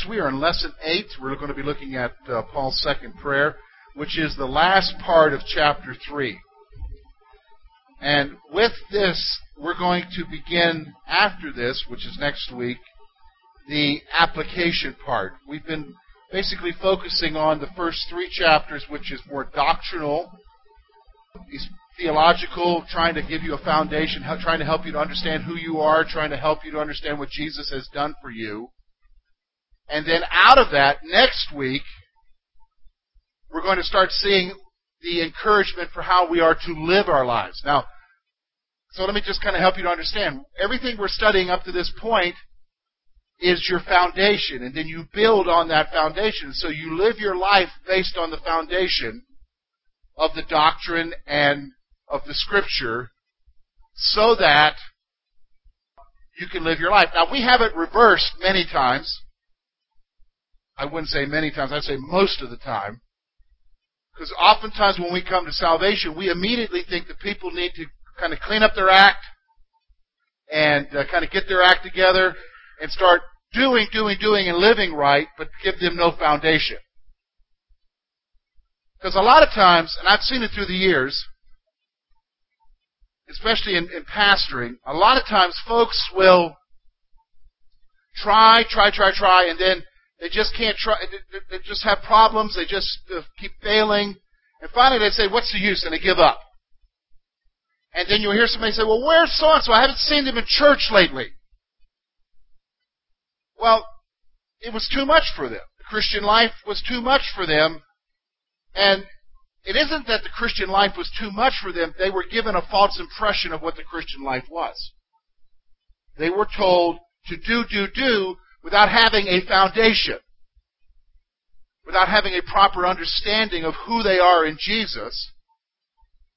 Folks, we are in lesson 8. We're going to be looking at uh, Paul's second prayer, which is the last part of chapter 3. And with this, we're going to begin after this, which is next week, the application part. We've been basically focusing on the first three chapters, which is more doctrinal, is theological, trying to give you a foundation, trying to help you to understand who you are, trying to help you to understand what Jesus has done for you. And then out of that, next week, we're going to start seeing the encouragement for how we are to live our lives. Now, so let me just kind of help you to understand. Everything we're studying up to this point is your foundation, and then you build on that foundation. So you live your life based on the foundation of the doctrine and of the scripture so that you can live your life. Now, we have it reversed many times. I wouldn't say many times, I'd say most of the time. Because oftentimes when we come to salvation, we immediately think that people need to kind of clean up their act and uh, kind of get their act together and start doing, doing, doing, and living right, but give them no foundation. Because a lot of times, and I've seen it through the years, especially in, in pastoring, a lot of times folks will try, try, try, try, and then they just can't try. They just have problems. They just uh, keep failing. And finally they say, what's the use? And they give up. And then you'll hear somebody say, well, where's so-and-so? I haven't seen them in church lately. Well, it was too much for them. The Christian life was too much for them. And it isn't that the Christian life was too much for them. They were given a false impression of what the Christian life was. They were told to do, do, do, without having a foundation, without having a proper understanding of who they are in Jesus,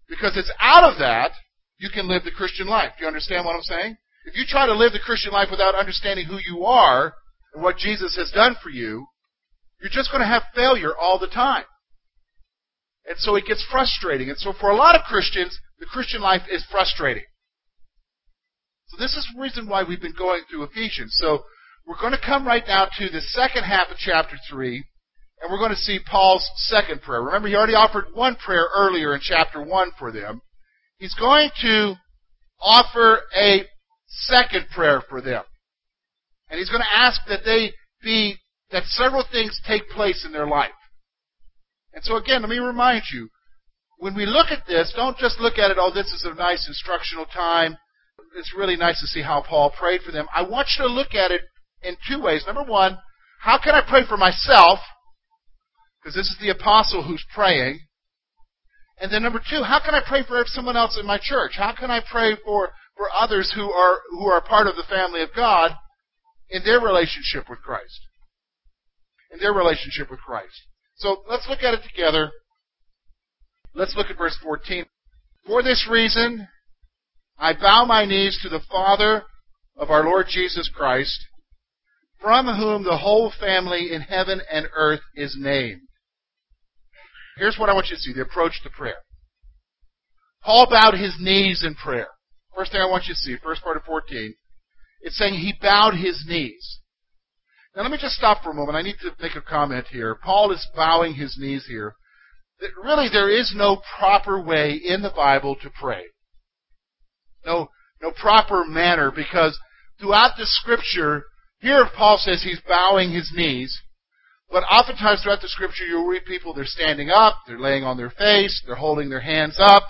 because it's out of that you can live the Christian life. Do you understand what I'm saying? If you try to live the Christian life without understanding who you are and what Jesus has done for you, you're just going to have failure all the time. And so it gets frustrating. And so for a lot of Christians, the Christian life is frustrating. So this is the reason why we've been going through Ephesians. So we're going to come right now to the second half of chapter 3, and we're going to see Paul's second prayer. Remember, he already offered one prayer earlier in chapter 1 for them. He's going to offer a second prayer for them. And he's going to ask that they be, that several things take place in their life. And so again, let me remind you, when we look at this, don't just look at it, oh, this is a nice instructional time. It's really nice to see how Paul prayed for them. I want you to look at it in two ways. Number one, how can I pray for myself? Because this is the apostle who's praying. And then number two, how can I pray for someone else in my church? How can I pray for, for others who are, who are part of the family of God in their relationship with Christ? In their relationship with Christ. So let's look at it together. Let's look at verse 14. For this reason, I bow my knees to the Father of our Lord Jesus Christ, from whom the whole family in heaven and earth is named. Here's what I want you to see the approach to prayer. Paul bowed his knees in prayer. First thing I want you to see, first part of 14, it's saying he bowed his knees. Now let me just stop for a moment. I need to make a comment here. Paul is bowing his knees here. Really there is no proper way in the Bible to pray. No, no proper manner because throughout the scripture, here Paul says he's bowing his knees, but oftentimes throughout the scripture you'll read people, they're standing up, they're laying on their face, they're holding their hands up,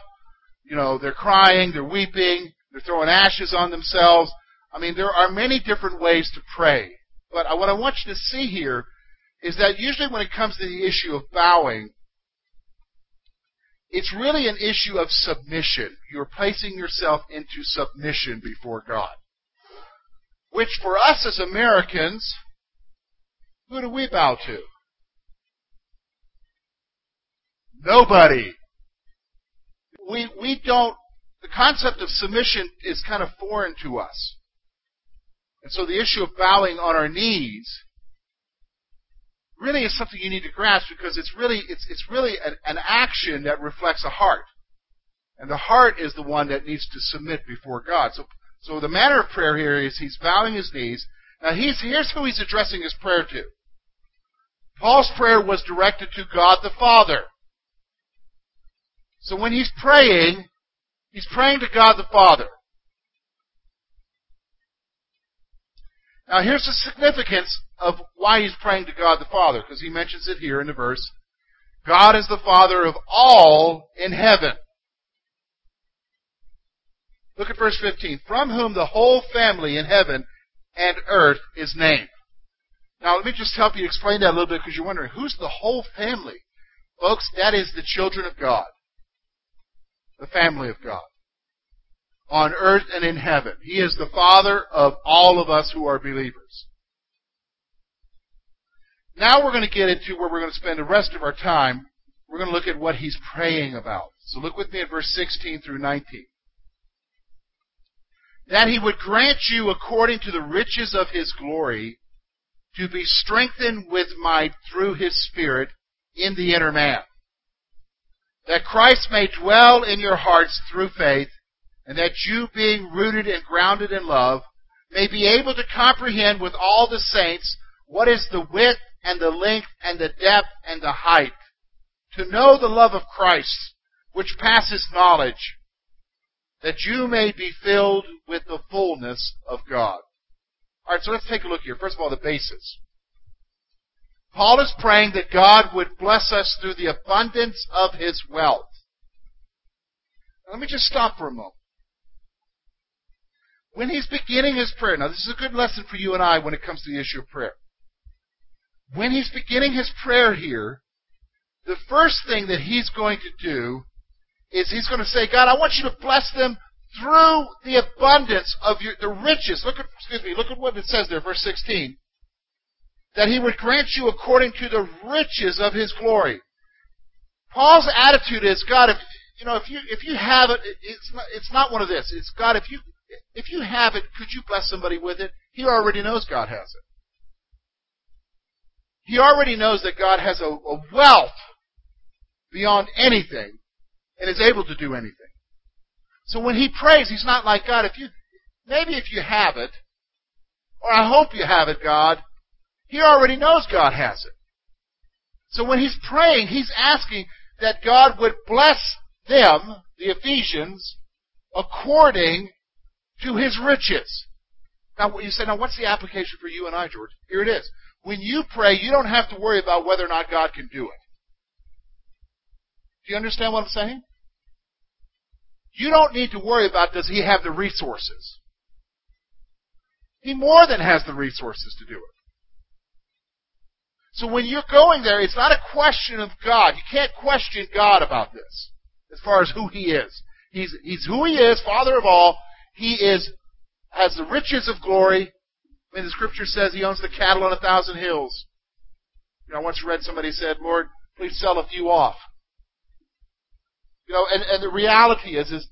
you know, they're crying, they're weeping, they're throwing ashes on themselves. I mean, there are many different ways to pray. But what I want you to see here is that usually when it comes to the issue of bowing, it's really an issue of submission. You're placing yourself into submission before God. Which for us as Americans, who do we bow to? Nobody. We, we don't, the concept of submission is kind of foreign to us. And so the issue of bowing on our knees really is something you need to grasp because it's really, it's, it's really an, an action that reflects a heart. And the heart is the one that needs to submit before God. So so the manner of prayer here is he's bowing his knees. Now he's, here's who he's addressing his prayer to. Paul's prayer was directed to God the Father. So when he's praying, he's praying to God the Father. Now here's the significance of why he's praying to God the Father, because he mentions it here in the verse. God is the Father of all in heaven. Look at verse 15. From whom the whole family in heaven and earth is named. Now, let me just help you explain that a little bit because you're wondering who's the whole family? Folks, that is the children of God, the family of God, on earth and in heaven. He is the Father of all of us who are believers. Now we're going to get into where we're going to spend the rest of our time. We're going to look at what he's praying about. So look with me at verse 16 through 19 that he would grant you according to the riches of his glory to be strengthened with might through his Spirit in the inner man. That Christ may dwell in your hearts through faith, and that you, being rooted and grounded in love, may be able to comprehend with all the saints what is the width and the length and the depth and the height, to know the love of Christ, which passes knowledge, that you may be filled with the fullness of God. All right, so let's take a look here. First of all, the basis. Paul is praying that God would bless us through the abundance of his wealth. Let me just stop for a moment. When he's beginning his prayer, now this is a good lesson for you and I when it comes to the issue of prayer. When he's beginning his prayer here, the first thing that he's going to do is he's going to say, God, I want you to bless them through the abundance of your, the riches. Look at, excuse me, look at what it says there, verse 16. That he would grant you according to the riches of his glory. Paul's attitude is, God, if, you know, if you, if you have it, it's not, it's not one of this. It's, God, if you, if you have it, could you bless somebody with it? He already knows God has it. He already knows that God has a, a wealth beyond anything and is able to do anything. So when he prays, he's not like, God, if you, maybe if you have it, or I hope you have it, God, he already knows God has it. So when he's praying, he's asking that God would bless them, the Ephesians, according to his riches. Now, you say, now what's the application for you and I, George? Here it is. When you pray, you don't have to worry about whether or not God can do it. Do you understand what I'm saying? You don't need to worry about does he have the resources. He more than has the resources to do it. So when you're going there, it's not a question of God. You can't question God about this as far as who he is. He's, he's who he is, Father of all. He is, has the riches of glory. I mean, the scripture says he owns the cattle on a thousand hills. You know, I once read somebody said, Lord, please sell a few off. You know, and, and the reality is, is,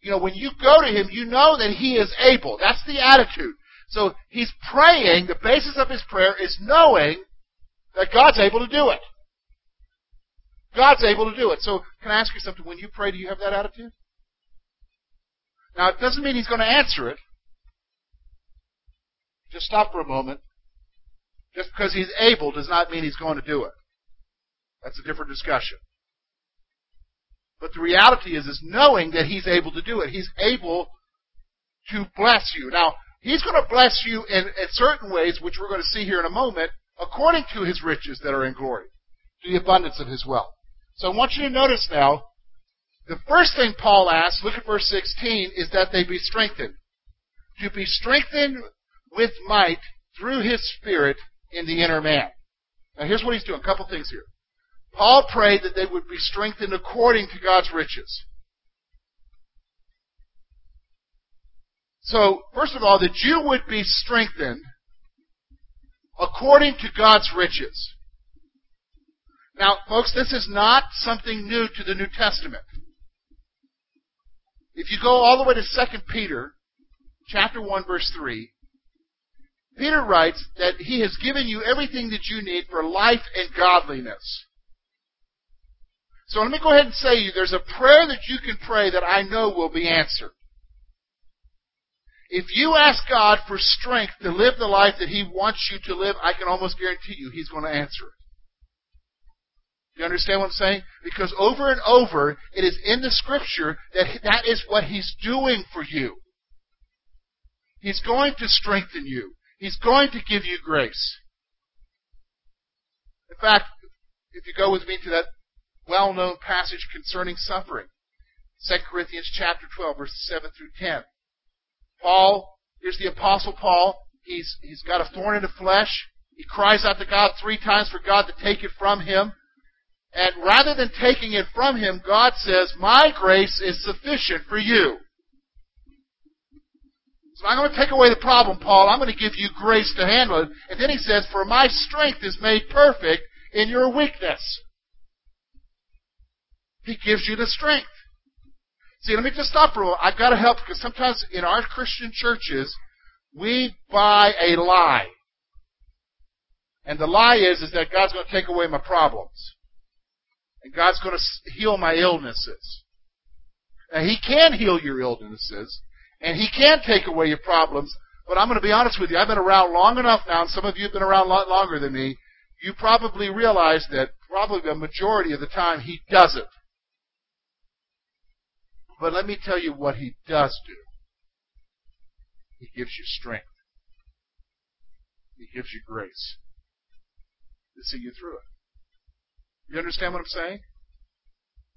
you know, when you go to him, you know that he is able. That's the attitude. So he's praying, the basis of his prayer is knowing that God's able to do it. God's able to do it. So can I ask you something? When you pray, do you have that attitude? Now, it doesn't mean he's going to answer it. Just stop for a moment. Just because he's able does not mean he's going to do it. That's a different discussion. But the reality is, is knowing that He's able to do it. He's able to bless you. Now, He's going to bless you in, in certain ways, which we're going to see here in a moment, according to His riches that are in glory, to the abundance of His wealth. So I want you to notice now, the first thing Paul asks, look at verse 16, is that they be strengthened. To be strengthened with might through His Spirit in the inner man. Now here's what he's doing. A couple things here. Paul prayed that they would be strengthened according to God's riches. So, first of all, that you would be strengthened according to God's riches. Now, folks, this is not something new to the New Testament. If you go all the way to 2 Peter, chapter 1, verse 3, Peter writes that he has given you everything that you need for life and godliness. So let me go ahead and say you, there's a prayer that you can pray that I know will be answered. If you ask God for strength to live the life that He wants you to live, I can almost guarantee you He's going to answer it. You understand what I'm saying? Because over and over, it is in the Scripture that that is what He's doing for you. He's going to strengthen you. He's going to give you grace. In fact, if you go with me to that well-known passage concerning suffering, 2 Corinthians chapter 12, verses 7 through 10. Paul, here's the apostle Paul. He's, he's got a thorn in the flesh. He cries out to God three times for God to take it from him. And rather than taking it from him, God says, My grace is sufficient for you. So I'm going to take away the problem, Paul. I'm going to give you grace to handle it. And then he says, For my strength is made perfect in your weakness. He gives you the strength. See, let me just stop for a moment. I've got to help because sometimes in our Christian churches, we buy a lie. And the lie is, is that God's going to take away my problems. And God's going to heal my illnesses. Now, He can heal your illnesses, and He can take away your problems, but I'm going to be honest with you. I've been around long enough now, and some of you have been around a lot longer than me. You probably realize that probably the majority of the time He doesn't. But let me tell you what He does do. He gives you strength. He gives you grace to see you through it. You understand what I'm saying?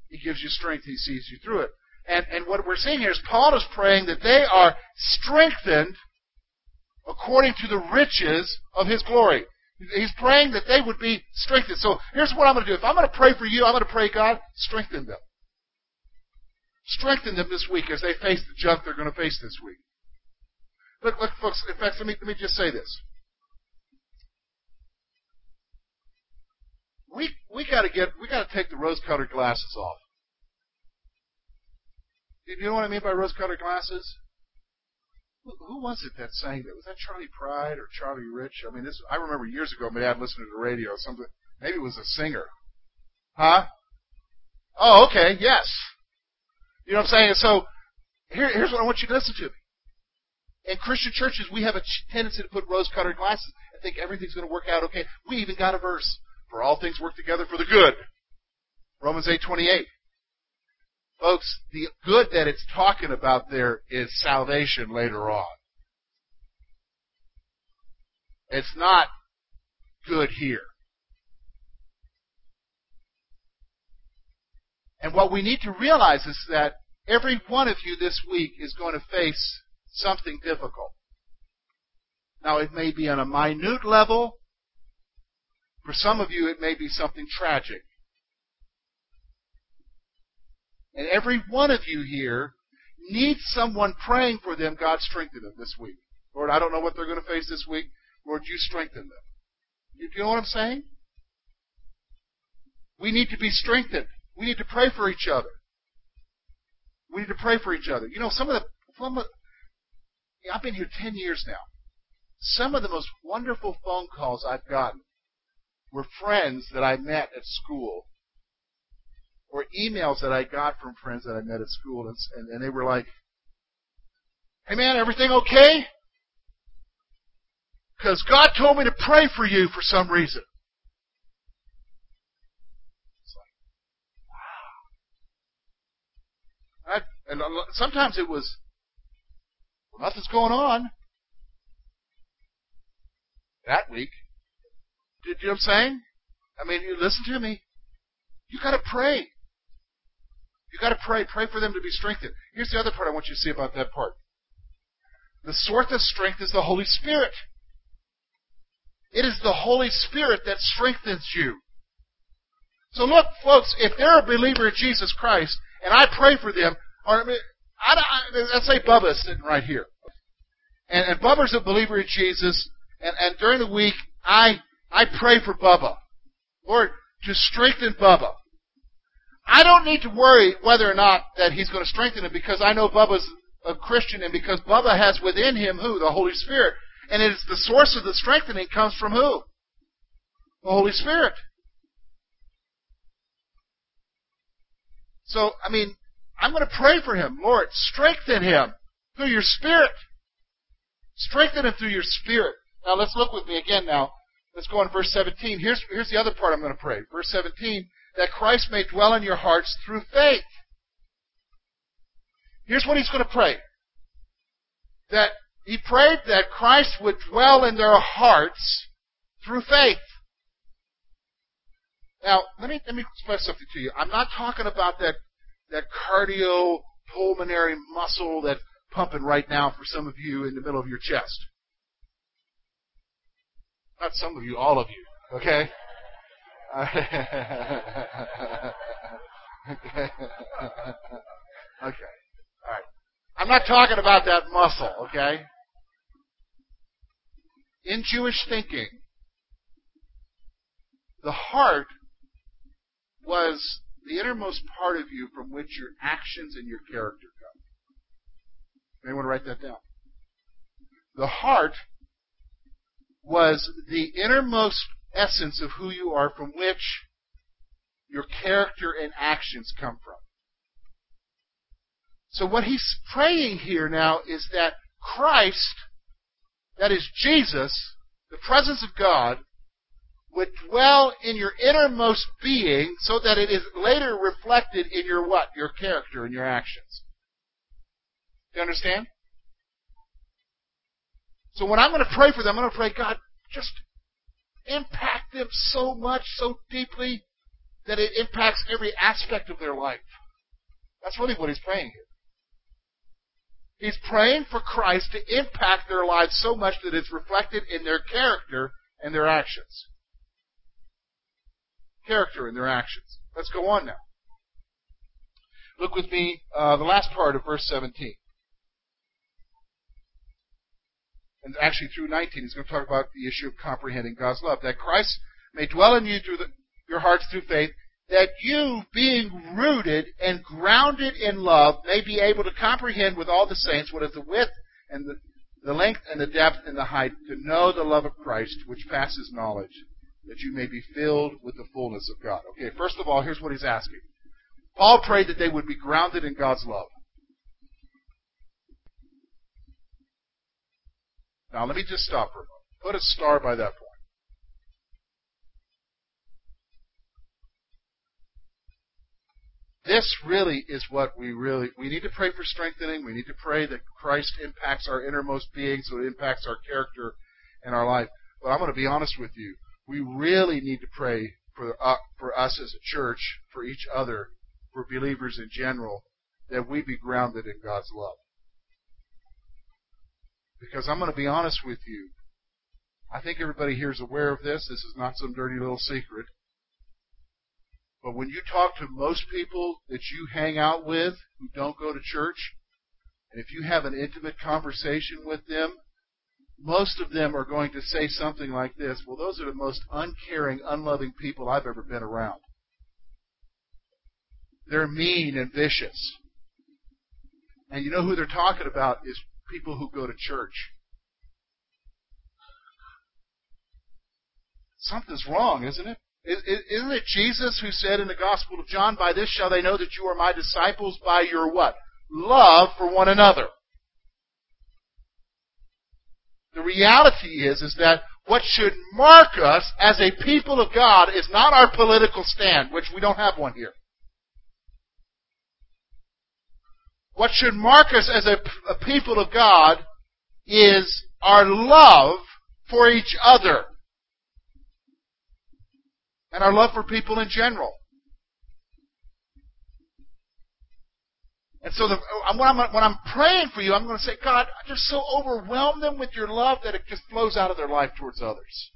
He gives you strength. He sees you through it. And, and what we're seeing here is Paul is praying that they are strengthened according to the riches of his glory. He's praying that they would be strengthened. So here's what I'm going to do. If I'm going to pray for you, I'm going to pray, God, strengthen them. Strengthen them this week as they face the junk they're going to face this week. Look, look, folks, in fact, let me, let me just say this. We, we gotta get, we gotta take the rose-colored glasses off. Do you know what I mean by rose-colored glasses? Who, was it that sang that? Was that Charley Pride or Charlie Rich? I mean, this, I remember years ago, my dad listening to the radio, something, maybe it was a singer. Huh? Oh, okay, yes. You know what I'm saying? So, here, here's what I want you to listen to me. In Christian churches, we have a tendency to put rose-colored glasses and think everything's going to work out okay. We even got a verse for all things work together for the good. Romans 8:28. Folks, the good that it's talking about there is salvation later on. It's not good here. And what we need to realize is that every one of you this week is going to face something difficult. Now, it may be on a minute level. For some of you, it may be something tragic. And every one of you here needs someone praying for them. God strengthen them this week. Lord, I don't know what they're going to face this week. Lord, you strengthen them. You, know what I'm saying? We need to be strengthened. We need to pray for each other. We need to pray for each other. You know, some of the, some of, I've been here 10 years now. Some of the most wonderful phone calls I've gotten were friends that I met at school or emails that I got from friends that I met at school, and, and, and they were like, "Hey man, everything okay?" Because God told me to pray for you for some reason. It's like, wow. I, and sometimes it was, well, nothing's going on. That week, did you know what I'm saying? I mean, you listen to me. You got to pray. You got to pray. Pray for them to be strengthened. Here's the other part I want you to see about that part. The source of strength is the Holy Spirit. It is the Holy Spirit that strengthens you. So look, folks, if they're a believer in Jesus Christ, and I pray for them, or I mean, I, I, let's say Bubba's sitting right here, and, and Bubba's a believer in Jesus, and, and during the week I I pray for Bubba, Lord, to strengthen Bubba. I don't need to worry whether or not that he's going to strengthen him because I know Bubba's a Christian and because Bubba has within him who? The Holy Spirit. And it's the source of the strengthening comes from who? The Holy Spirit. So, I mean, I'm going to pray for him. Lord, strengthen him through your Spirit. Strengthen him through your spirit. Now let's look with me again now. Let's go on verse 17. Here's, here's the other part I'm going to pray. Verse 17, that Christ may dwell in your hearts through faith. Here's what he's going to pray. That he prayed that Christ would dwell in their hearts through faith. Now, let me, let me express something to you. I'm not talking about that, that cardio pulmonary muscle that's pumping right now for some of you in the middle of your chest. Not some of you, all of you, okay? okay. Okay. All right. I'm not talking about that muscle, okay? In Jewish thinking, the heart was the innermost part of you from which your actions and your character come. Anyone want to write that down? The heart was the innermost essence of who you are from which your character and actions come from. So what he's praying here now is that Christ, that is Jesus, the presence of God, would dwell in your innermost being so that it is later reflected in your what? Your character and your actions. You understand? So when I'm going to pray for them, I'm going to pray, God, just impact them so much, so deeply, that it impacts every aspect of their life. That's really what he's praying here. He's praying for Christ to impact their lives so much that it's reflected in their character and their actions character in their actions. Let's go on now. Look with me, uh, the last part of verse 17. And actually through 19, he's going to talk about the issue of comprehending God's love. That Christ may dwell in you through the, your hearts through faith, that you, being rooted and grounded in love, may be able to comprehend with all the saints what is the width and the, the length and the depth and the height, to know the love of Christ, which passes knowledge, that you may be filled with the fullness of God. Okay, first of all, here's what he's asking. Paul prayed that they would be grounded in God's love. Now, let me just stop for a moment. Put a star by that point. This really is what we really we need to pray for strengthening. We need to pray that Christ impacts our innermost being so it impacts our character and our life. But I'm going to be honest with you we really need to pray for uh, for us as a church, for each other, for believers in general, that we be grounded in God's love. Because I'm going to be honest with you, I think everybody here is aware of this. This is not some dirty little secret. But when you talk to most people that you hang out with who don't go to church, and if you have an intimate conversation with them, most of them are going to say something like this Well, those are the most uncaring, unloving people I've ever been around. They're mean and vicious. And you know who they're talking about is people who go to church. Something's wrong, isn't it? Isn't it Jesus who said in the Gospel of John, By this shall they know that you are my disciples by your what? Love for one another. The reality is, is that what should mark us as a people of God is not our political stand, which we don't have one here. What should mark us as a, a people of God is our love for each other and our love for people in general. And so the, uh, when, I'm, when I'm praying for you, I'm going to say, God, just so overwhelm them with your love that it just flows out of their life towards others.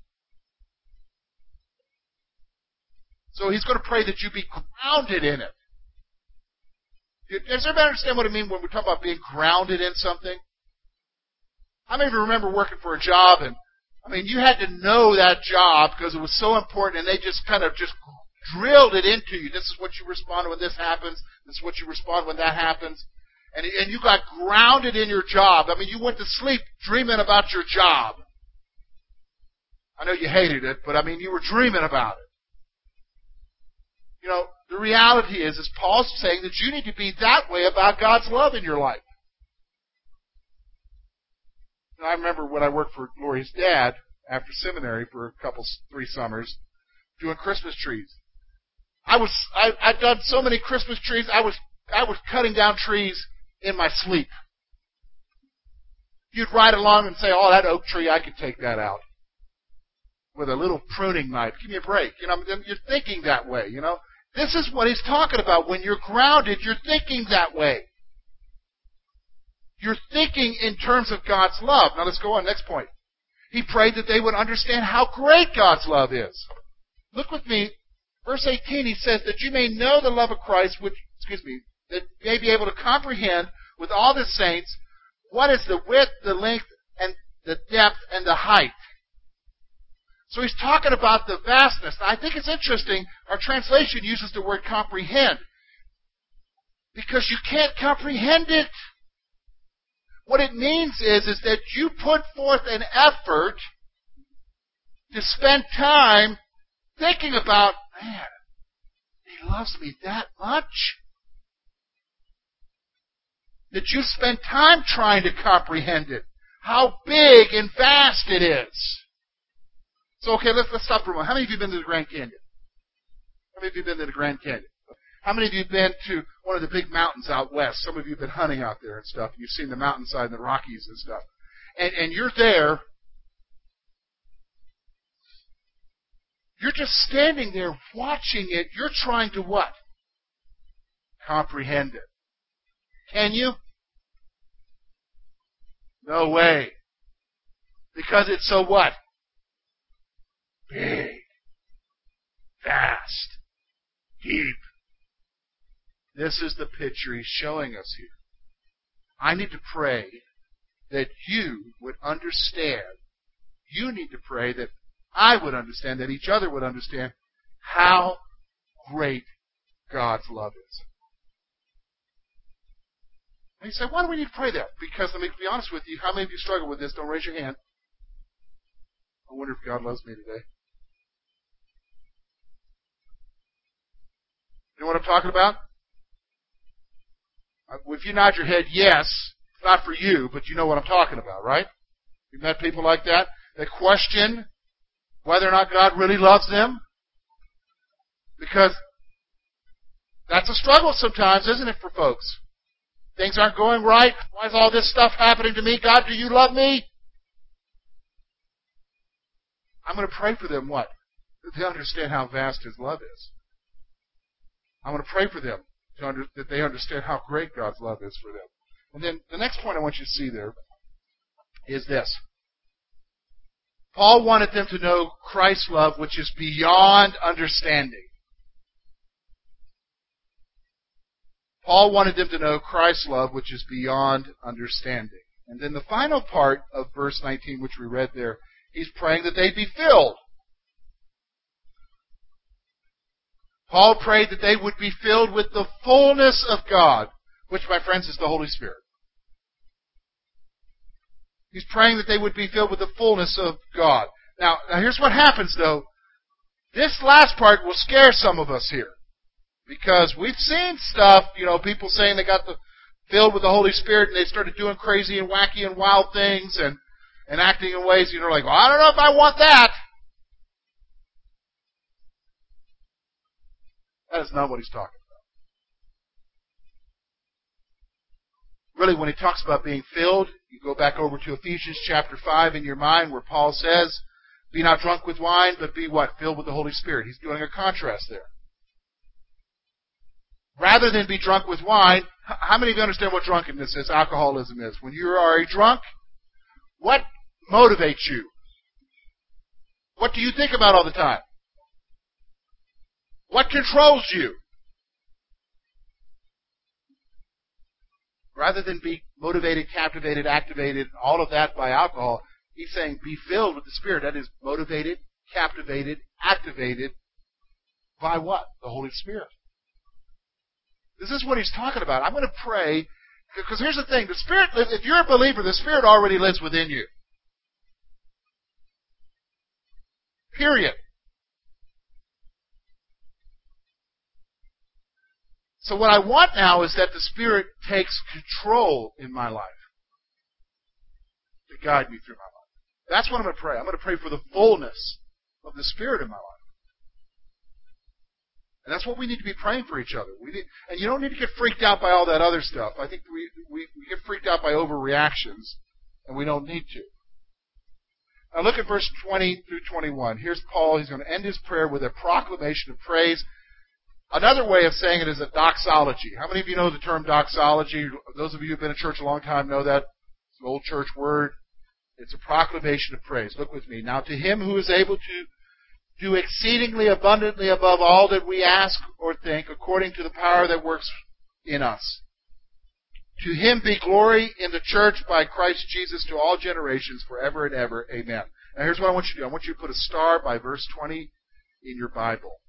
So he's going to pray that you be grounded in it. Does everybody understand what I mean when we talk about being grounded in something? I may even remember working for a job and I mean, you had to know that job because it was so important, and they just kind of just drilled it into you. This is what you respond when this happens. This is what you respond when that happens. And, and you got grounded in your job. I mean, you went to sleep dreaming about your job. I know you hated it, but I mean, you were dreaming about it. You know, the reality is, is Paul's saying that you need to be that way about God's love in your life. I remember when I worked for Gloria's dad after seminary for a couple, three summers, doing Christmas trees. I was, I, I'd done so many Christmas trees, I was, I was cutting down trees in my sleep. You'd ride along and say, oh, that oak tree, I could take that out. With a little pruning knife. Give me a break. You know, you're thinking that way, you know. This is what he's talking about. When you're grounded, you're thinking that way. You're thinking in terms of God's love. Now let's go on. Next point. He prayed that they would understand how great God's love is. Look with me. Verse 18, he says that you may know the love of Christ, which, excuse me, that you may be able to comprehend with all the saints what is the width, the length, and the depth, and the height. So he's talking about the vastness. I think it's interesting. Our translation uses the word comprehend. Because you can't comprehend it. What it means is, is that you put forth an effort to spend time thinking about, man, he loves me that much? That you spend time trying to comprehend it. How big and vast it is. So, okay, let's, let's stop for a moment. How many of you have been to the Grand Canyon? How many of you have been to the Grand Canyon? How many of you have been to one of the big mountains out west? Some of you have been hunting out there and stuff. You've seen the mountainside and the Rockies and stuff. And, and you're there. You're just standing there watching it. You're trying to what? Comprehend it. Can you? No way. Because it's so what? Big. Vast. Deep. This is the picture he's showing us here. I need to pray that you would understand. You need to pray that I would understand, that each other would understand how great God's love is. And you say, why do we need to pray that? Because let me be honest with you, how many of you struggle with this? Don't raise your hand. I wonder if God loves me today. You know what I'm talking about? Uh, if you nod your head yes, not for you, but you know what I'm talking about, right? You've met people like that that question whether or not God really loves them. Because that's a struggle sometimes, isn't it, for folks? Things aren't going right. Why is all this stuff happening to me? God, do you love me? I'm going to pray for them what? That they understand how vast His love is. I'm going to pray for them to under, that they understand how great God's love is for them. And then the next point I want you to see there is this. Paul wanted them to know Christ's love, which is beyond understanding. Paul wanted them to know Christ's love, which is beyond understanding. And then the final part of verse 19, which we read there, he's praying that they be filled Paul prayed that they would be filled with the fullness of God, which, my friends, is the Holy Spirit. He's praying that they would be filled with the fullness of God. Now, now here's what happens though. This last part will scare some of us here. Because we've seen stuff, you know, people saying they got the filled with the Holy Spirit and they started doing crazy and wacky and wild things and, and acting in ways, you know, like, well, I don't know if I want that. That is not what he's talking about. Really, when he talks about being filled, you go back over to Ephesians chapter 5 in your mind where Paul says, Be not drunk with wine, but be what? Filled with the Holy Spirit. He's doing a contrast there. Rather than be drunk with wine, how many of you understand what drunkenness is, alcoholism is? When you are a drunk, what motivates you? What do you think about all the time? What controls you? Rather than be motivated, captivated, activated, all of that by alcohol, he's saying be filled with the Spirit. That is motivated, captivated, activated by what? The Holy Spirit. This is what he's talking about. I'm going to pray because here's the thing: the Spirit. If you're a believer, the Spirit already lives within you. Period. So what I want now is that the Spirit takes control in my life. to guide me through my life. That's what I'm going to pray. I'm going to pray for the fullness of the Spirit in my life. And that's what we need to be praying for each other. We need, and you don't need to get freaked out by all that other stuff. I think we, we, we get freaked out by overreactions, and we don't need to. Now look at verse 20 through 21. Here's Paul. He's going to end his prayer with a proclamation of praise. Another way of saying it is a doxology. How many of you know the term doxology? Those of you who've been in church a long time know that. It's an old church word. It's a proclamation of praise. Look with me. Now to him who is able to do exceedingly abundantly above all that we ask or think, according to the power that works in us. To him be glory in the church by Christ Jesus to all generations, forever and ever. Amen. Now here's what I want you to do. I want you to put a star by verse 20 in your Bible.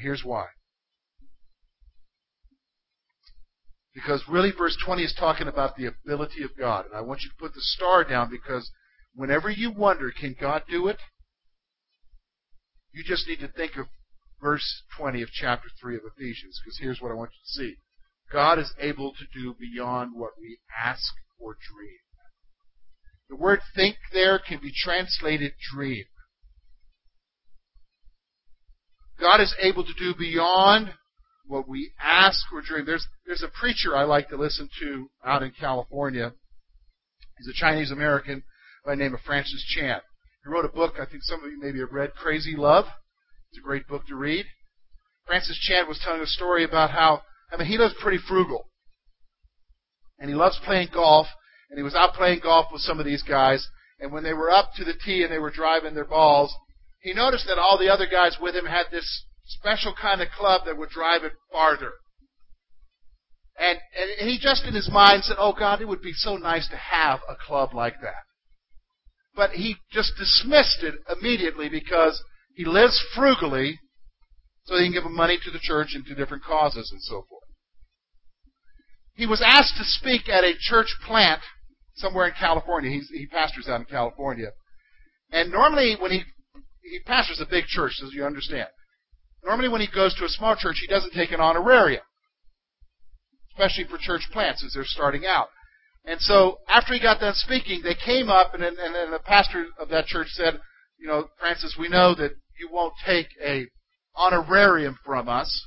Here's why. Because really verse 20 is talking about the ability of God. And I want you to put the star down because whenever you wonder, can God do it? You just need to think of verse 20 of chapter 3 of Ephesians, because here's what I want you to see. God is able to do beyond what we ask or dream. The word think there can be translated dream. God is able to do beyond what we ask or dream. There's, there's a preacher I like to listen to out in California. He's a Chinese American by the name of Francis Chan. He wrote a book I think some of you maybe have read, Crazy Love. It's a great book to read. Francis Chan was telling a story about how, I mean, he lives pretty frugal. And he loves playing golf, and he was out playing golf with some of these guys, and when they were up to the tee and they were driving their balls, he noticed that all the other guys with him had this special kind of club that would drive it farther. And, and he just in his mind said, Oh God, it would be so nice to have a club like that. But he just dismissed it immediately because he lives frugally so he can give money to the church and to different causes and so forth. He was asked to speak at a church plant somewhere in California. He's, he pastors out in California. And normally when he, he pastors a big church, as you understand. Normally when he goes to a small church, he doesn't take an honorarium. Especially for church plants as they're starting out. And so after he got done speaking, they came up and, and, and the pastor of that church said, you know, Francis, we know that you won't take a honorarium from us.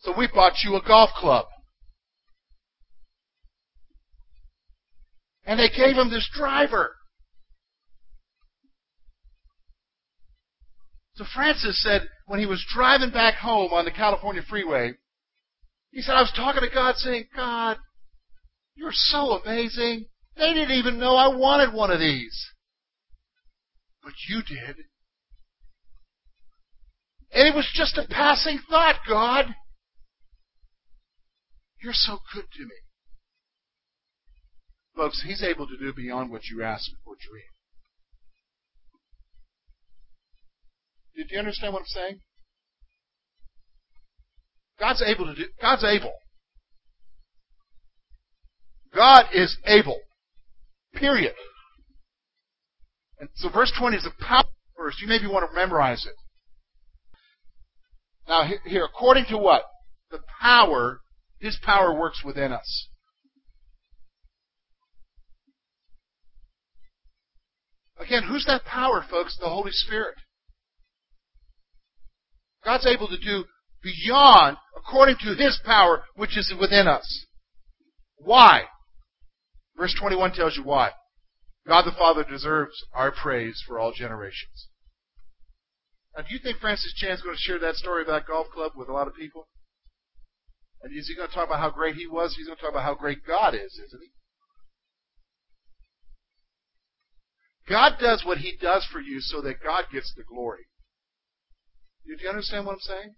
So we bought you a golf club. And they gave him this driver. So Francis said when he was driving back home on the California freeway, he said, I was talking to God saying, God, you're so amazing. They didn't even know I wanted one of these. But you did. And it was just a passing thought, God. You're so good to me. Folks, He's able to do beyond what you ask or dream. Did you understand what I'm saying? God's able to do, God's able. God is able. Period. And so verse 20 is a powerful verse. You maybe want to memorize it. Now here, according to what? The power, His power works within us. Again, who's that power, folks? The Holy Spirit. God's able to do beyond, according to His power, which is within us. Why? Verse 21 tells you why. God the Father deserves our praise for all generations. Now, do you think Francis Chan's going to share that story about golf club with a lot of people? And is he going to talk about how great he was? He's going to talk about how great God is, isn't he? God does what he does for you so that God gets the glory. Do you understand what I'm saying?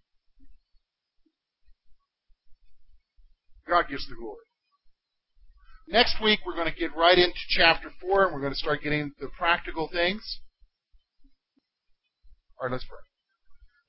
God gives the glory. Next week, we're going to get right into chapter 4, and we're going to start getting the practical things. All right, let's pray.